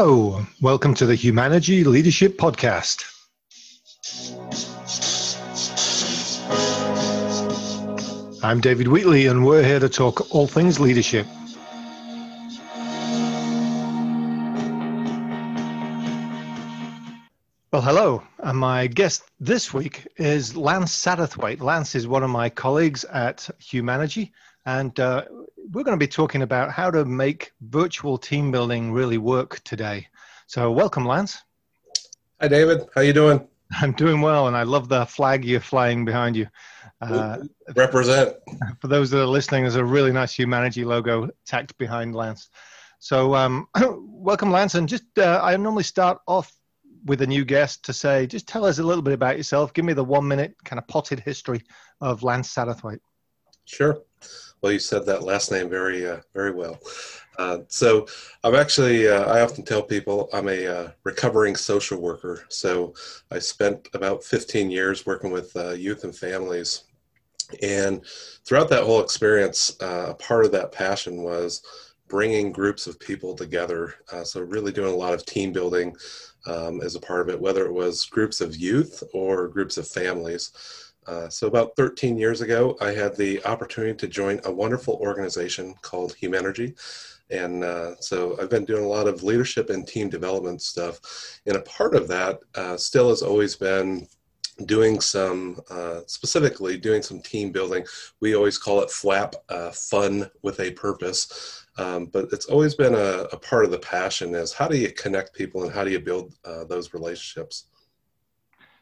Hello, welcome to the Humanergy Leadership Podcast. I'm David Wheatley, and we're here to talk all things leadership. Well, hello, and my guest this week is Lance Satterthwaite. Lance is one of my colleagues at Humanergy, and uh, we're going to be talking about how to make virtual team building really work today. So, welcome, Lance. Hi, David. How are you doing? I'm doing well, and I love the flag you're flying behind you. Uh, Represent. For those that are listening, there's a really nice Humanergy logo tacked behind Lance. So, um, welcome, Lance. And just uh, I normally start off with a new guest to say, just tell us a little bit about yourself. Give me the one minute kind of potted history of Lance Satterthwaite. Sure. Well, you said that last name very, uh, very well. Uh, so I'm actually, uh, I often tell people I'm a uh, recovering social worker. So I spent about 15 years working with uh, youth and families. And throughout that whole experience, uh, a part of that passion was bringing groups of people together. so really doing a lot of team building um, as a part of it, whether it was groups of youth or groups of families. Uh, so about 13 years ago, I had the opportunity to join a wonderful organization called Humanergy. And uh, so I've been doing a lot of leadership and team development stuff. And a part of that uh, still has always been doing some, uh, specifically doing some team building. We always call it FWAP, uh, fun with a purpose. Um, but it's always been a, a, part of the passion is how do you connect people and how do you build those relationships?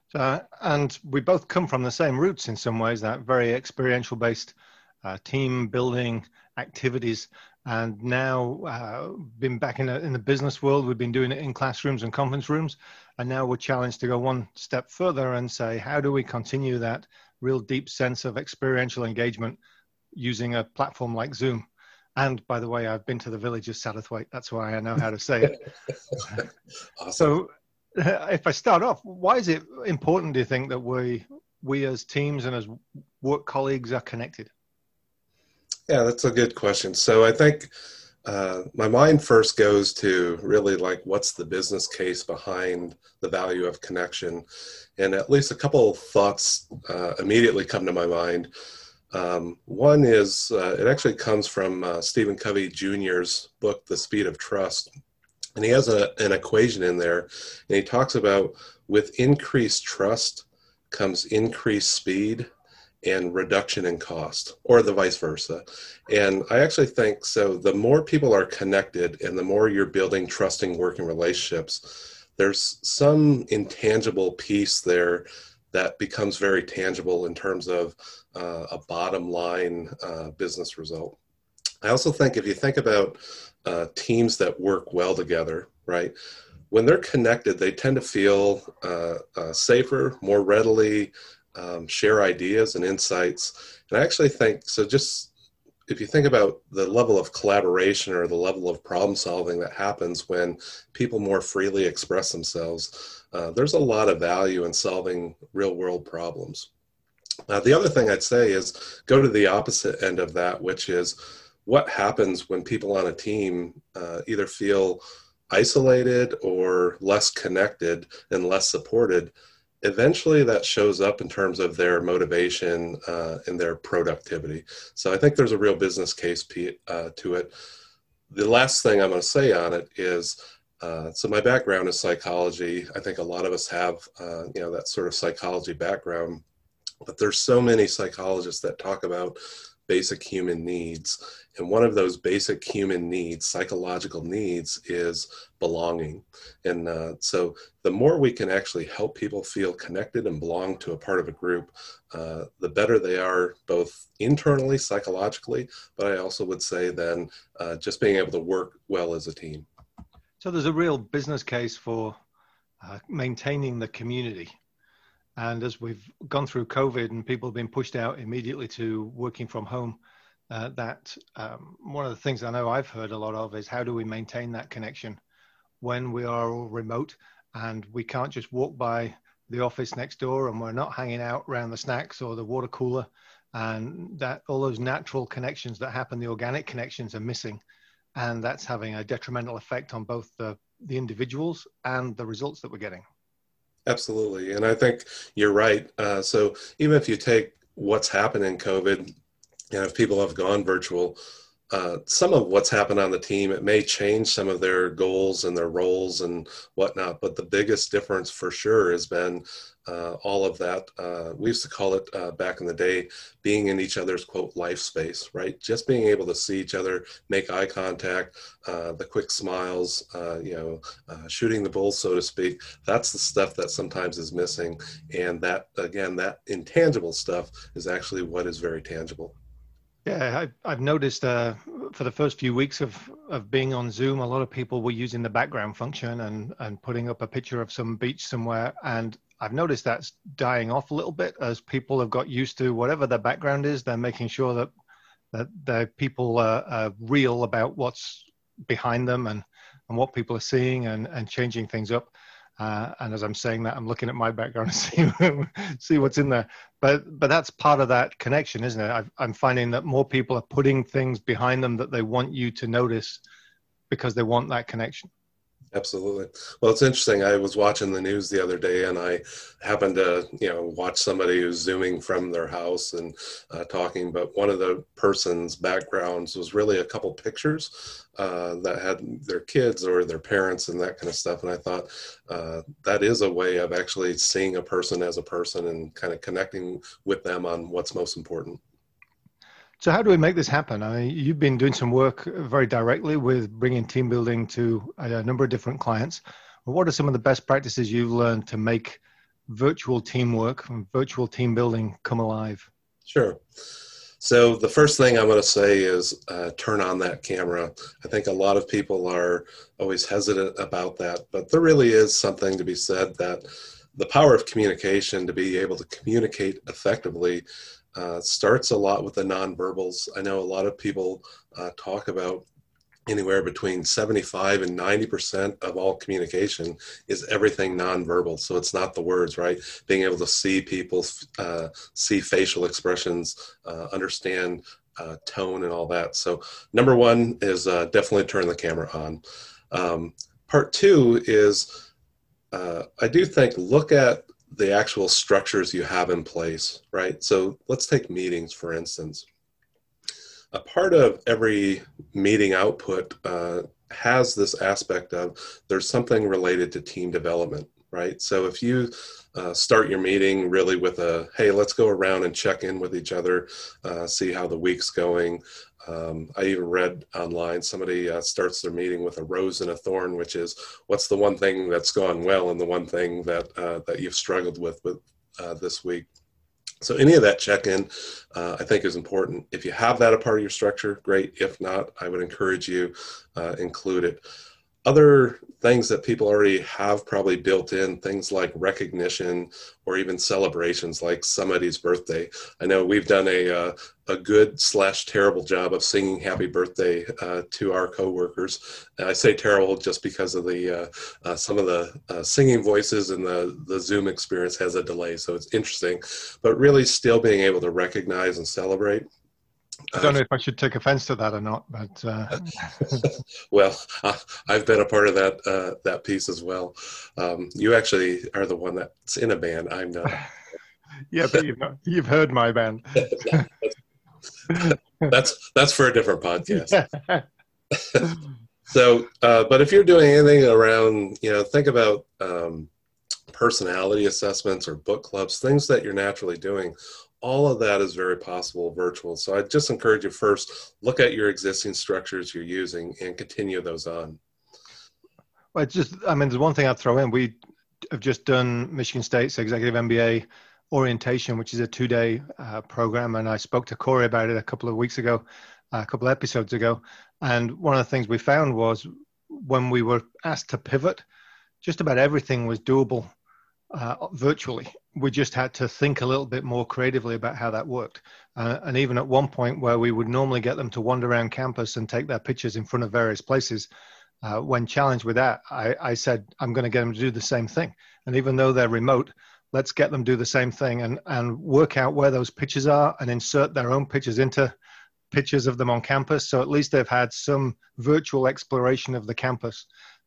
So, and we both come from the same roots in some ways, that very experiential based uh, team building activities. And now, uh, been back in, a, in the business world, we've been doing it in classrooms and conference rooms. And now we're challenged to go one step further and say, how do we continue that real deep sense of experiential engagement using a platform like Zoom? And by the way, I've been to the village of Satterthwaite. That's why I know how to say it. awesome. So, if I start off, why is it important? Do you think that we we as teams and as work colleagues are connected? Yeah, that's a good question. So I think uh, my mind first goes to really like what's the business case behind the value of connection, and at least a couple thoughts uh, immediately come to my mind. Um, one is uh, it actually comes from uh, Stephen Covey Jr.'s book, The Speed of Trust and he has a, an equation in there and he talks about with increased trust comes increased speed and reduction in cost or the vice versa. And i actually think so the more people are connected and the more you're building trusting working relationships there's some intangible piece there that becomes very tangible in terms of uh, a bottom line uh, business result. I also think if you think about uh, teams that work well together, right? When they're connected, they tend to feel uh, uh, safer, more readily um, share ideas and insights. And I actually think so. Just if you think about the level of collaboration or the level of problem solving that happens when people more freely express themselves, uh, there's a lot of value in solving real world problems. Uh, the other thing I'd say is go to the opposite end of that, which is what happens when people on a team uh, either feel isolated or less connected and less supported eventually that shows up in terms of their motivation uh, and their productivity so i think there's a real business case uh, to it the last thing i'm going to say on it is uh, so my background is psychology i think a lot of us have uh, you know that sort of psychology background but there's so many psychologists that talk about basic human needs. And one of those basic human needs, psychological needs, is belonging. And uh, so the more we can actually help people feel connected and belong to a part of a group, uh, the better they are both internally, psychologically, but I also would say then uh, just being able to work well as a team. So there's a real business case for uh, maintaining the community and as we've gone through COVID and people have been pushed out immediately to working from home, uh, that um, one of the things I know I've heard a lot of is how do we maintain that connection when we are all remote and we can't just walk by the office next door and we're not hanging out around the snacks or the water cooler and that all those natural connections that happen the organic connections are missing and that's having a detrimental effect on both the the individuals and the results that we're getting. Absolutely. And I think you're right. Uh, so even if you take what's happened in COVID, and if people have gone virtual, uh, some of what's happened on the team, it may change some of their goals and their roles and whatnot. But the biggest difference for sure has been uh, all of that. Uh, we used to call it uh, back in the day being in each other's quote life space, right? Just being able to see each other, make eye contact, uh, the quick smiles, uh, you know, shooting the bull, so to speak. That's the stuff that sometimes is missing. And that, again, that intangible stuff is actually what is very tangible. Yeah, I've, I've noticed uh, for the first few weeks of, of being on Zoom, a lot of people were using the background function and, and putting up a picture of some beach somewhere. And I've noticed that's dying off a little bit as people have got used to whatever their background is. They're making sure that that the people are, are real about what's behind them and, and what people are seeing and, and changing things up. Uh, and as I'm saying that, I'm looking at my background to see see what's in there. But but that's part of that connection, isn't it? i am finding that more people are putting things behind them that they want you to notice because they want that connection. Absolutely. Well, it's interesting. I was watching the news the other day, and I happened to, you know, watch somebody who's zooming from their house and uh, talking. But one of the person's backgrounds was really a couple pictures uh, that had their kids or their parents and that kind of stuff. And I thought uh, that is a way of actually seeing a person as a person and kind of connecting with them on what's most important. So how do we make this happen? I mean, you've been doing some work very directly with bringing team building to a number of different clients. What are some of the best practices you've learned to make virtual teamwork and virtual team building come alive? Sure. So the first thing I'm going to say is uh, turn on that camera. I think a lot of people are always hesitant about that, but there really is something to be said that the power of communication to be able to communicate effectively uh, starts a lot with the nonverbals. I know a lot of people uh, talk about anywhere between 75 and 90% of all communication is everything nonverbal. So it's not the words, right? Being able to see people, uh, see facial expressions, uh, understand uh, tone and all that. So number one is uh, definitely turn the camera on. Um, part two is I do think look at the actual structures you have in place, right? So let's take meetings, for instance. A part of every meeting output uh, has this aspect of there's something related to team development, right? So if you uh, start your meeting really with a hey, let's go around and check in with each other, uh, see how the week's going, um, I even read online somebody uh, starts their meeting with a rose and a thorn, which is what's the one thing that's gone well and the one thing that uh, that you've struggled with with uh, this week. So any of that check-in, uh, I think, is important. If you have that a part of your structure, great. If not, I would encourage you uh, include it other things that people already have probably built in things like recognition or even celebrations like somebody's birthday. I know we've done a, uh, a good slash terrible job of singing happy birthday uh, to our coworkers. And i say terrible just because of the uh, uh some of the uh, singing voices and the, the zoom experience has a delay so it's interesting. But really still being able to recognize and celebrate I don't know if I should take offense to that or not, but uh... well, I've been a part of that uh, that piece as well. Um, you actually are the one that's in a band. I'm not. yeah, but you've, not, you've heard my band. that's that's for a different podcast. so, uh, but if you're doing anything around, you know, think about um, personality assessments or book clubs, things that you're naturally doing all of that is very possible virtual. So I just encourage you first look at your existing structures you're using and continue those on. Well, it's just I mean, there's one thing I'd throw in. We have just done Michigan State's executive MBA orientation, which is a two-day uh, program, and I spoke to Corey about it a couple of weeks ago, a couple of episodes ago. And one of the things we found was when we were asked to pivot, just about everything was doable uh, virtually. We just had to think a little bit more creatively about how that worked. Uh, and even at one point where we would normally get them to wander around campus and take their pictures in front of various places, uh, when challenged with that, I, I said, I'm going to get them to do the same thing. And even though they're remote, let's get them do the same thing and, and work out where those pictures are and insert their own pictures into pictures of them on campus. So at least they've had some virtual exploration of the campus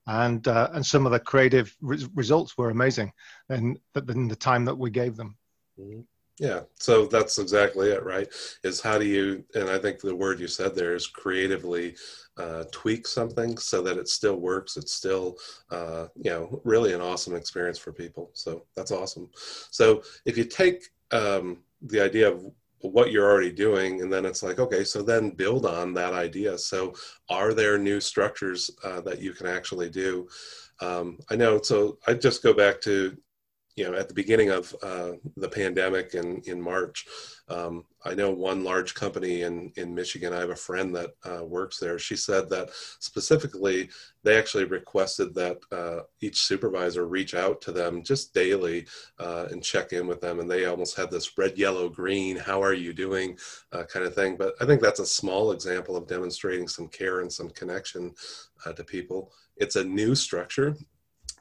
and uh, and some of the creative re- results were amazing in, in the time that we gave them. Mm-hmm. Yeah, so that's exactly it, right? Is how do you, and I think the word you said there is creatively uh, tweak something so that it still works. It's still, uh, you know, really an awesome experience for people. So that's awesome. So if you take um, the idea of what you're already doing and then it's like okay so then build on that idea. So are there new structures uh, that you can actually do? Um, i know so i just go back to you know, at the beginning of uh, the pandemic in, in March, um, I know one large company in, in Michigan, I have a friend that uh, works there. She said that specifically, they actually requested that uh, each supervisor reach out to them just daily uh, and check in with them. And they almost had this red, yellow, green, how are you doing uh, kind of thing. But I think that's a small example of demonstrating some care and some connection uh, to people. It's a new structure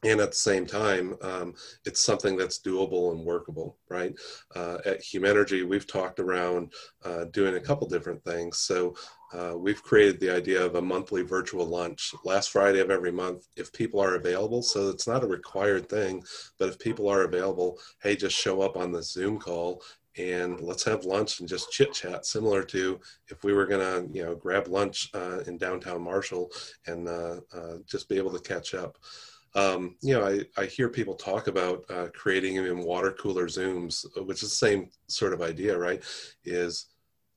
and at the same time, um, it's something that's doable and workable, right? Uh, at Humanergy, we've talked around uh, doing a couple different things. So uh, we've created the idea of a monthly virtual lunch last Friday of every month if people are available. So it's not a required thing, but if people are available, hey, just show up on the Zoom call and let's have lunch and just chit chat similar to if we were to you know grab lunch uh, in downtown marshall and uh, uh, just be able to catch up um, you know, I, I hear people talk about uh, creating in water cooler Zooms, which is the same sort of idea, right? Is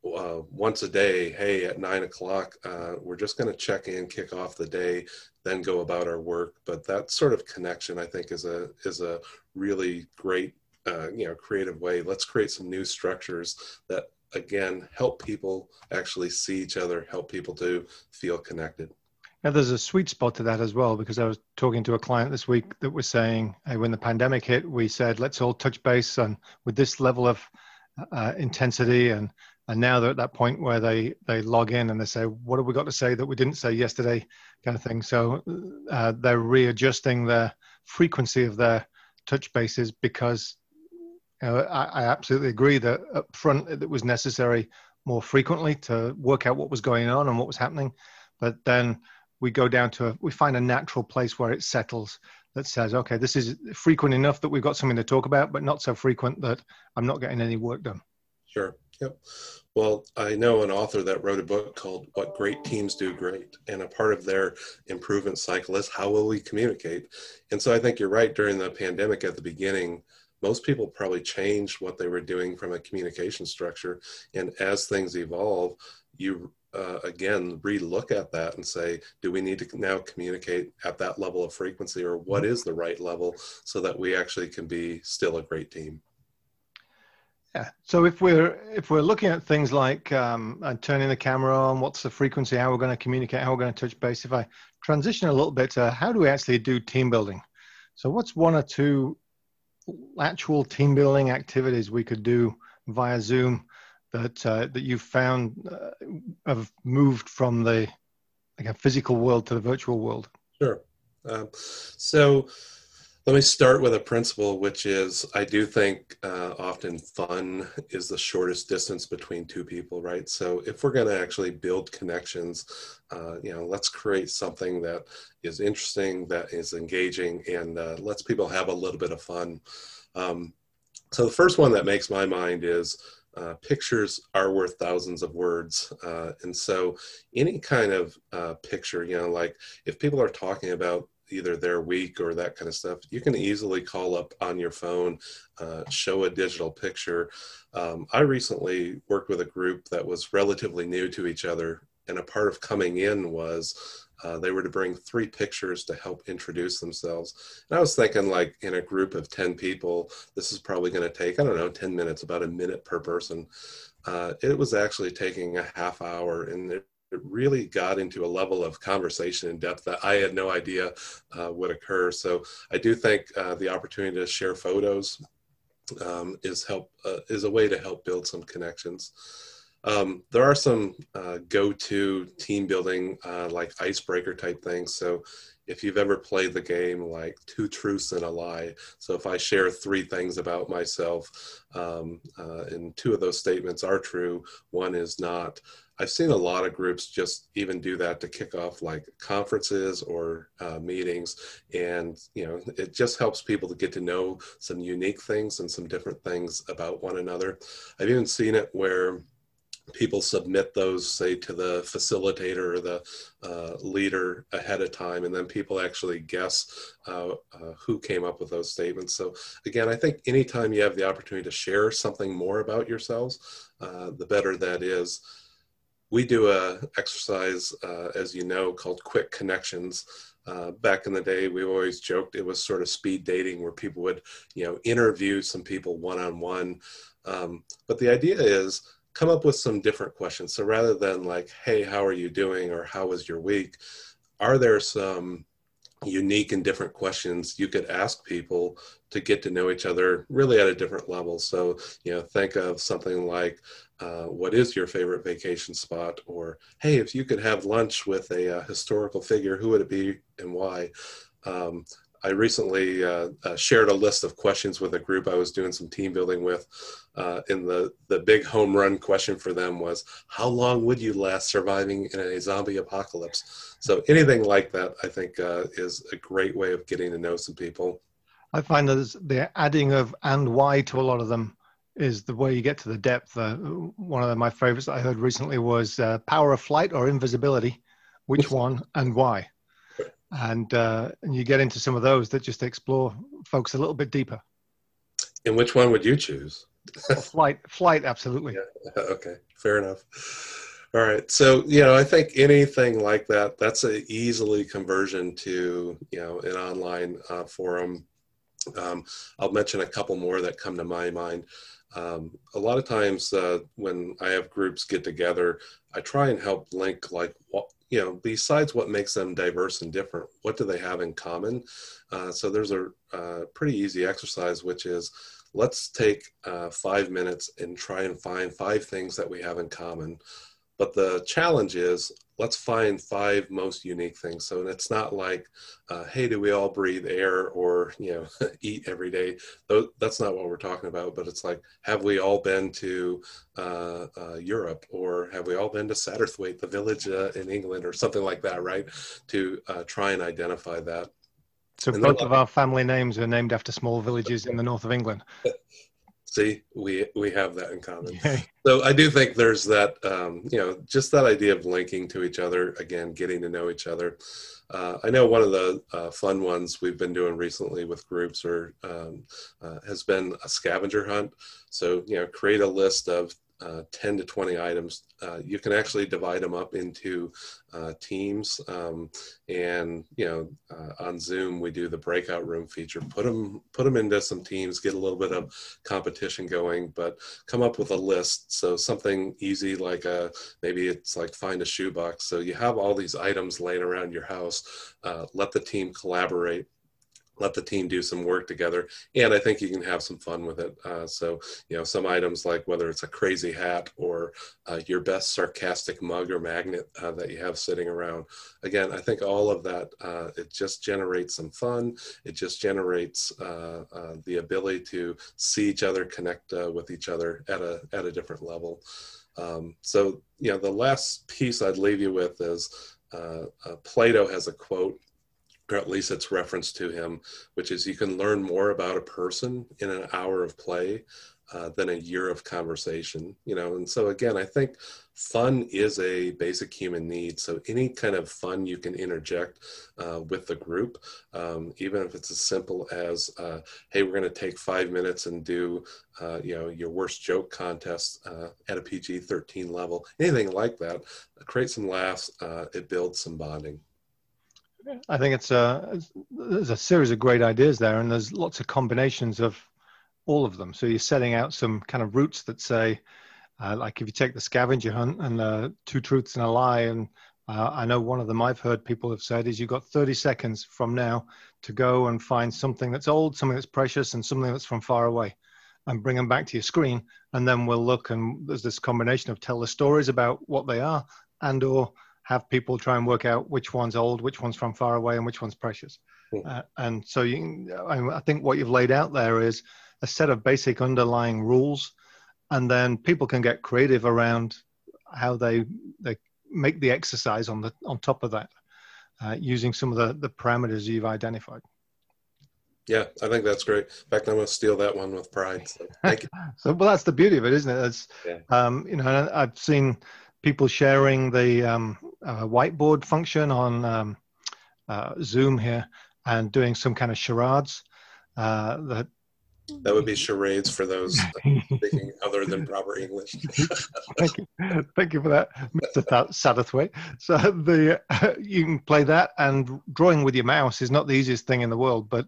uh, once a day, hey, at nine o'clock, uh, we're just going to check in, kick off the day, then go about our work. But that sort of connection, I think, is a is a really great, uh, you know, creative way. Let's create some new structures that, again, help people actually see each other, help people to feel connected. Now, there's a sweet spot to that as well because I was talking to a client this week that was saying, hey, when the pandemic hit, we said let's all touch base and with this level of uh, intensity, and and now they're at that point where they they log in and they say, what have we got to say that we didn't say yesterday, kind of thing. So uh, they're readjusting the frequency of their touch bases because you know, I, I absolutely agree that up front it was necessary more frequently to work out what was going on and what was happening, but then we go down to a, we find a natural place where it settles that says, okay, this is frequent enough that we've got something to talk about, but not so frequent that I'm not getting any work done. Sure. Yep. Well, I know an author that wrote a book called What Great Teams Do Great. And a part of their improvement cycle is how will we communicate? And so I think you're right. During the pandemic at the beginning, most people probably changed what they were doing from a communication structure. And as things evolve, you uh, again relook at that and say do we need to now communicate at that level of frequency or what is the right level so that we actually can be still a great team? Yeah. So if we're if we're looking at things like um, uh, turning the camera on what's the frequency how we're going to communicate how we're going to touch base if i transition a little bit to how do we actually do team building? So what's one or two actual team building activities we could do via zoom that uh, that you've found uh, have moved from the like physical world to the virtual world? Sure. Um, so let me start with a principle, which is I do think uh, often fun is the shortest distance between two people, right? So if we're going to actually build connections, uh, you know, let's create something that is interesting, that is engaging, and uh, lets people have a little bit of fun. Um, so the first one that makes my mind is uh, pictures are worth thousands of words. Uh, and so any kind of uh, picture, you know, like if people are talking about either their week or that kind of stuff, you can easily call up on your phone, uh, show a digital picture. Um, I recently worked with a group that was relatively new to each other. And a part of coming in was uh, they were to bring three pictures to help introduce themselves. And I was thinking, like, in a group of 10 people, this is probably going to take, I don't know, 10 minutes, about a minute per person. Uh, it was actually taking a half hour, and it, it, really got into a level of conversation in depth that I had no idea uh, would occur. So I do think uh, the opportunity to share photos um, is help uh, is a way to help build some connections. Um, there are some uh, go-to team building uh, like icebreaker type things. So if you've ever played the game like two truths and a lie so if i share three things about myself um, uh, and two of those statements are true one is not i've seen a lot of groups just even do that to kick off like conferences or uh, meetings and you know it just helps people to get to know some unique things and some different things about one another i've even seen it where people submit those say to the facilitator or the uh, leader ahead of time and then people actually guess uh, uh, who came up with those statements. So again i think anytime you have the opportunity to share something more about yourselves uh, the better that is. We do a exercise uh, as you know called quick connections. Uh, back in the day, we always joked it was sort of speed dating where people would, you know, interview some people one on one. But the idea is come up with some different questions. So rather than like, hey, how are you doing? Or how was your week? Are there some unique and different questions you could ask people to get to know each other really at a different level? So, you know, think of something like, uh, what is your favorite vacation spot? Or, hey, if you could have lunch with a, a uh, historical figure, who would it be and why? Um, I recently uh, uh, shared a list of questions with a group I was doing some team building with. Uh, and the, the big home run question for them was, How long would you last surviving in a zombie apocalypse? So anything like that, I think, uh, is a great way of getting to know some people. I find that the adding of and why to a lot of them is the way you get to the depth. Uh, one of my favorites I heard recently was uh, power of flight or invisibility. Which one and why? And uh, and you get into some of those that just explore folks a little bit deeper. And which one would you choose? flight, flight, absolutely. Yeah. Okay, fair enough. All right, so you know, I think anything like that, that's a easily conversion to you know an online uh, forum. Um, I'll mention a couple more that come to my mind. Um, a lot of times uh, when I have groups get together, I try and help link like what you know, besides what makes them diverse and different, what do they have in common? Uh, so there's a uh, pretty easy exercise, which is let's take uh, five minutes and try and find five things that we have in common. But the challenge is let's find five most unique things. So it's not like, uh, hey, do we all breathe air or you know eat every day? That's not what we're talking about. But it's like, have we all been to uh, uh, Europe or have we all been to Satterthwaite, the village uh, in England, or something like that, right? To uh, try and identify that. So and both of our family names are named after small villages in the north of England. See, we we have that in common. so I do think there's that, um, you know, just that idea of linking to each other again, getting to know each other. Uh, I know one of the uh, fun ones we've been doing recently with groups or um, uh, has been a scavenger hunt. So you know, create a list of uh, 10 to 20 items. Uh, you can actually divide them up into uh, teams. Um, and, you know, uh, on Zoom, we do the breakout room feature. Put them, put them into some teams, get a little bit of competition going, but come up with a list. So something easy like a, maybe it's like find a shoebox. So you have all these items laying around your house. Uh, let the team collaborate let the team do some work together and i think you can have some fun with it. Uh, so you know some items like whether it's a crazy hat or uh, your best sarcastic mug or magnet uh, that you have sitting around. Again i think all of that uh, it just generates some fun. It just generates uh, uh, the ability to see each other connect with each other at a at a different level. Um, so you know the last piece i'd leave you with is plato has a quote or at least it's reference to him, which is you can learn more about a person in an hour of play uh, than a year of conversation. You know, and so again, I think fun is a basic human need. So any kind of fun you can interject uh, with the group, um, even if it's as simple as, uh, "Hey, we're going to take five minutes and do, uh, you know, your worst joke contest uh, at a PG-13 level." Anything like that, create some laughs. Uh, it builds some bonding. I think it's a there's a series of great ideas there, and there's lots of combinations of all of them. So you're setting out some kind of routes that say, uh, like if you take the scavenger hunt and uh, two truths and a lie, and uh, I know one of them I've heard people have said is you've got 30 seconds from now to go and find something that's old, something that's precious, and something that's from far away, and bring them back to your screen, and then we'll look and there's this combination of tell the stories about what they are and or have people try and work out which one's old, which one's from far away, and which one's precious. Mm. Uh, and so you, I think what you've laid out there is a set of basic underlying rules, and then people can get creative around how they they make the exercise on the on top of that, uh, using some of the the parameters you've identified. Yeah, I think that's great. In fact, I'm going to steal that one with pride. So, thank you. so, well, that's the beauty of it, isn't it? It's, yeah. um, you know, I've seen people sharing the um, uh, whiteboard function on um, uh, Zoom here and doing some kind of charades uh, that that would be charades for those speaking other than proper English. Thank you, thank you for that, Mr. Satterthwaite. So the uh, you can play that, and drawing with your mouse is not the easiest thing in the world, but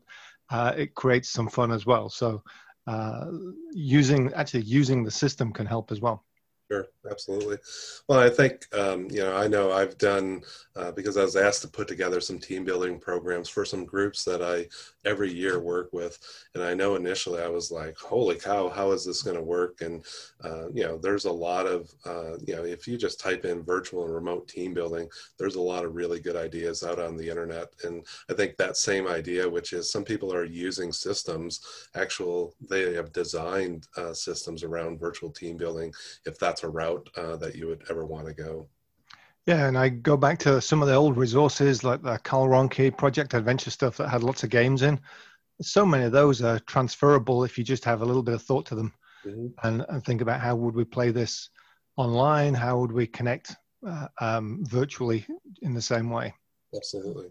uh, it creates some fun as well. So uh, using actually using the system can help as well. Sure, absolutely. Well, I think, um, you know, I know I've done, uh, because I was asked to put together some team building programs for some groups that I every year work with. And I know initially I was like, holy cow, how is this going to work? And, uh, you know, there's a lot of, uh, you know, if you just type in virtual and remote team building, there's a lot of really good ideas out on the internet. And I think that same idea, which is some people are using systems, actual, they have designed uh, systems around virtual team building, if that's a route uh, that you would ever want to go. Yeah, and I go back to some of the old resources like the Karl Rohnke Project Adventure stuff that had lots of games in. So many of those are transferable if you just have a little bit of thought to them mm-hmm. and, and think about how would we play this online? How would we connect uh, um, virtually in the same way? Absolutely.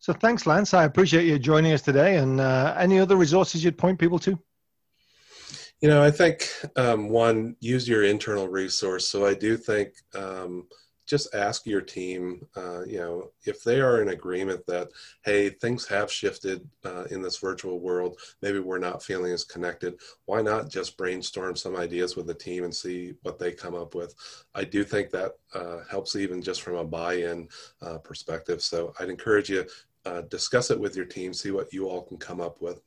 So thanks, Lance. I appreciate you joining us today. And uh, any other resources you'd point people to? You know, I think um, one, use your internal resource. So I do think um, just ask your team, uh, you know, if they are in agreement that, hey, things have shifted uh, in this virtual world, maybe we're not feeling as connected. Why not just brainstorm some ideas with the team and see what they come up with? I do think that uh, helps even just from a buy-in uh, perspective. So I'd encourage you uh, discuss it with your team, see what you all can come up with.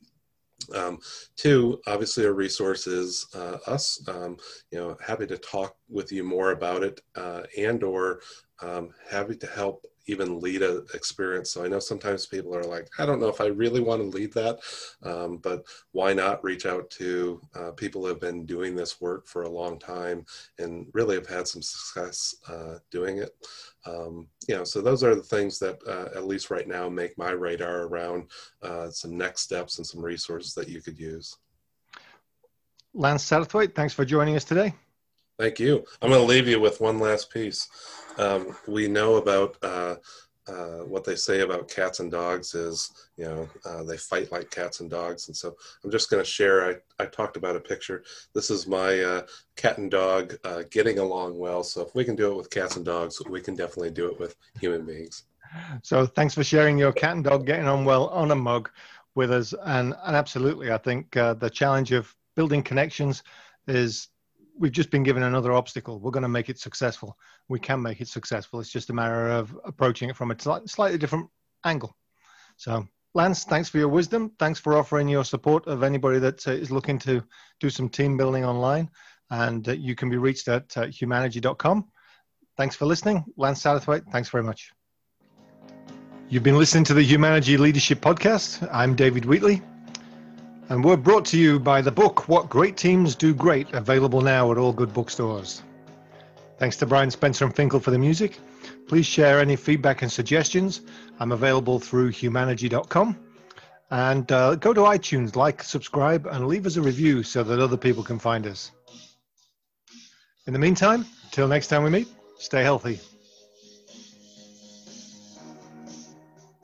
Um, two, obviously, our resource is uh, us. Um, you know, happy to talk with you more about it, uh, and or um, happy to help even lead a experience. So I know sometimes people are like, I don't know if I really want to lead that, um, but why not reach out to uh, people who have been doing this work for a long time and really have had some success uh, doing it. Um, you know, so those are the things that uh, at least right now make my radar around uh, some next steps and some resources that you could use. Lance Satterthwaite, thanks for joining us today. Thank you. I'm going to leave you with one last piece. Um, we know about uh, uh, what they say about cats and dogs is, you know, uh, they fight like cats and dogs. And so I'm just going to share. I, I talked about a picture. This is my uh, cat and dog uh, getting along well. So if we can do it with cats and dogs, we can definitely do it with human beings. So thanks for sharing your cat and dog getting on well on a mug with us. And, and absolutely, I think uh, the challenge of building connections is we've just been given another obstacle. We're going to make it successful. We can make it successful. It's just a matter of approaching it from a slightly different angle. So, Lance, thanks for your wisdom. Thanks for offering your support of anybody that uh, is looking to do some team building online. And uh, you can be reached at uh, humanergy.com. Thanks for listening. Lance Satterthwaite, thanks very much. You've been listening to the Humanergy Leadership Podcast. I'm David Wheatley. And we're brought to you by the book What Great Teams Do Great, available now at all good bookstores. Thanks to Brian Spencer and Finkel for the music. Please share any feedback and suggestions. I'm available through humanergy.com. And uh, go to iTunes, like, subscribe, and leave us a review so that other people can find us. In the meantime, till next time we meet, stay healthy.